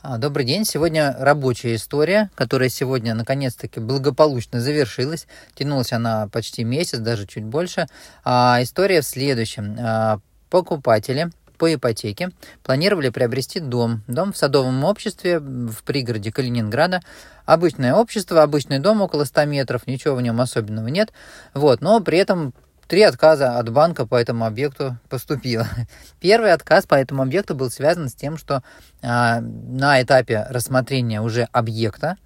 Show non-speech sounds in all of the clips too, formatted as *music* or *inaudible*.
А, добрый день. Сегодня рабочая история, которая сегодня наконец-таки благополучно завершилась. Тянулась она почти месяц, даже чуть больше. А, история в следующем. А, покупатели по ипотеке планировали приобрести дом. Дом в садовом обществе в пригороде Калининграда. Обычное общество, обычный дом около 100 метров, ничего в нем особенного нет. Вот, но при этом Три отказа от банка по этому объекту поступило. *laughs* Первый отказ по этому объекту был связан с тем, что а, на этапе рассмотрения уже объекта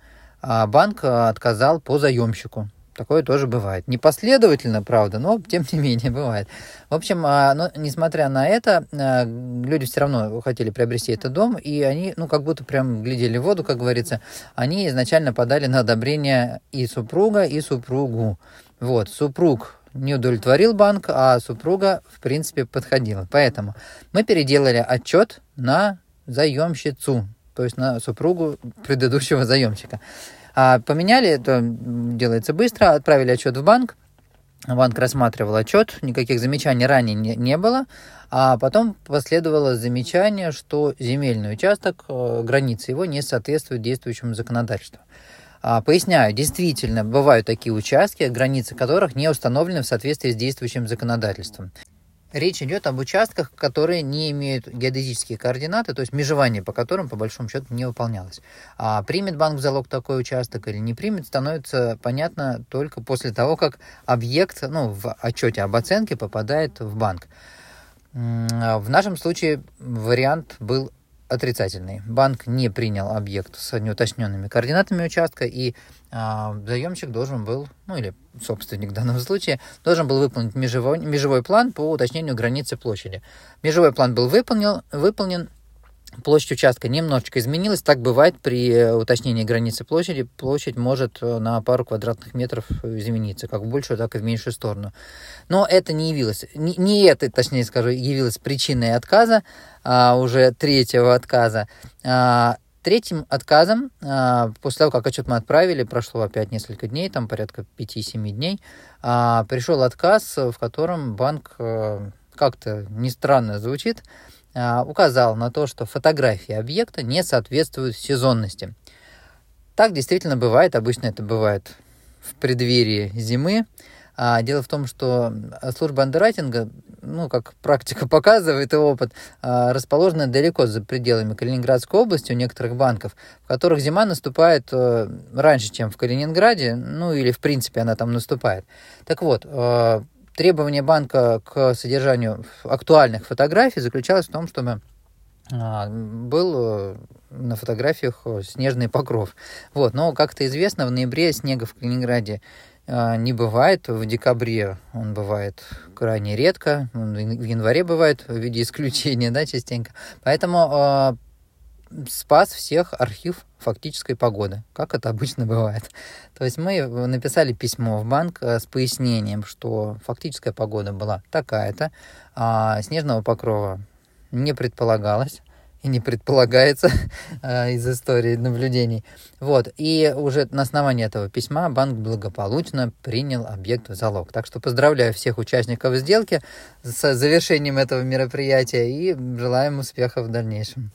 а, банк отказал по заемщику. Такое тоже бывает. Не последовательно, правда, но *laughs* тем не менее бывает. В общем, а, но, несмотря на это, а, люди все равно хотели приобрести этот дом, и они, ну, как будто прям глядели в воду, как говорится, они изначально подали на одобрение и супруга, и супругу. Вот, супруг не удовлетворил банк, а супруга, в принципе, подходила. Поэтому мы переделали отчет на заемщицу, то есть на супругу предыдущего заемщика. А поменяли, это делается быстро, отправили отчет в банк, Банк рассматривал отчет, никаких замечаний ранее не, не было, а потом последовало замечание, что земельный участок, э, границы его не соответствуют действующему законодательству. А, поясняю, действительно, бывают такие участки, границы которых не установлены в соответствии с действующим законодательством. Речь идет об участках, которые не имеют геодезические координаты, то есть межевание по которым, по большому счету, не выполнялось. А примет банк в залог такой участок или не примет, становится понятно только после того, как объект ну, в отчете об оценке попадает в банк. В нашем случае вариант был отрицательный. Банк не принял объект с неуточненными координатами участка, и а, заемщик должен был, ну или собственник в данном случае, должен был выполнить межевой, межевой план по уточнению границы площади. Межевой план был выполнен, выполнен Площадь участка немножечко изменилась. Так бывает при э, уточнении границы площади. Площадь может э, на пару квадратных метров измениться, как в большую, так и в меньшую сторону. Но это не явилось, не, не это, точнее скажу, явилось причиной отказа, а, уже третьего отказа. А, третьим отказом, а, после того, как отчет мы отправили, прошло опять несколько дней, там порядка 5-7 дней, а, пришел отказ, в котором банк а, как-то не странно звучит, указал на то, что фотографии объекта не соответствуют сезонности. Так действительно бывает, обычно это бывает в преддверии зимы. А дело в том, что служба андеррайтинга, ну, как практика *laughs* показывает и опыт, а, расположена далеко за пределами Калининградской области у некоторых банков, в которых зима наступает э, раньше, чем в Калининграде, ну, или в принципе она там наступает. Так вот, э, требование банка к содержанию актуальных фотографий заключалось в том, чтобы а, был э, на фотографиях э, снежный покров. Вот. Но, как то известно, в ноябре снега в Калининграде а, не бывает. В декабре он бывает крайне редко. в январе бывает в виде исключения, *laughs* да, частенько. Поэтому а, спас всех архив фактической погоды, как это обычно бывает. То есть мы написали письмо в банк э, с пояснением, что фактическая погода была такая-то, а снежного покрова не предполагалось и не предполагается *laughs* э, из истории наблюдений. Вот. И уже на основании этого письма банк благополучно принял объект в залог. Так что поздравляю всех участников сделки с завершением этого мероприятия и желаем успехов в дальнейшем.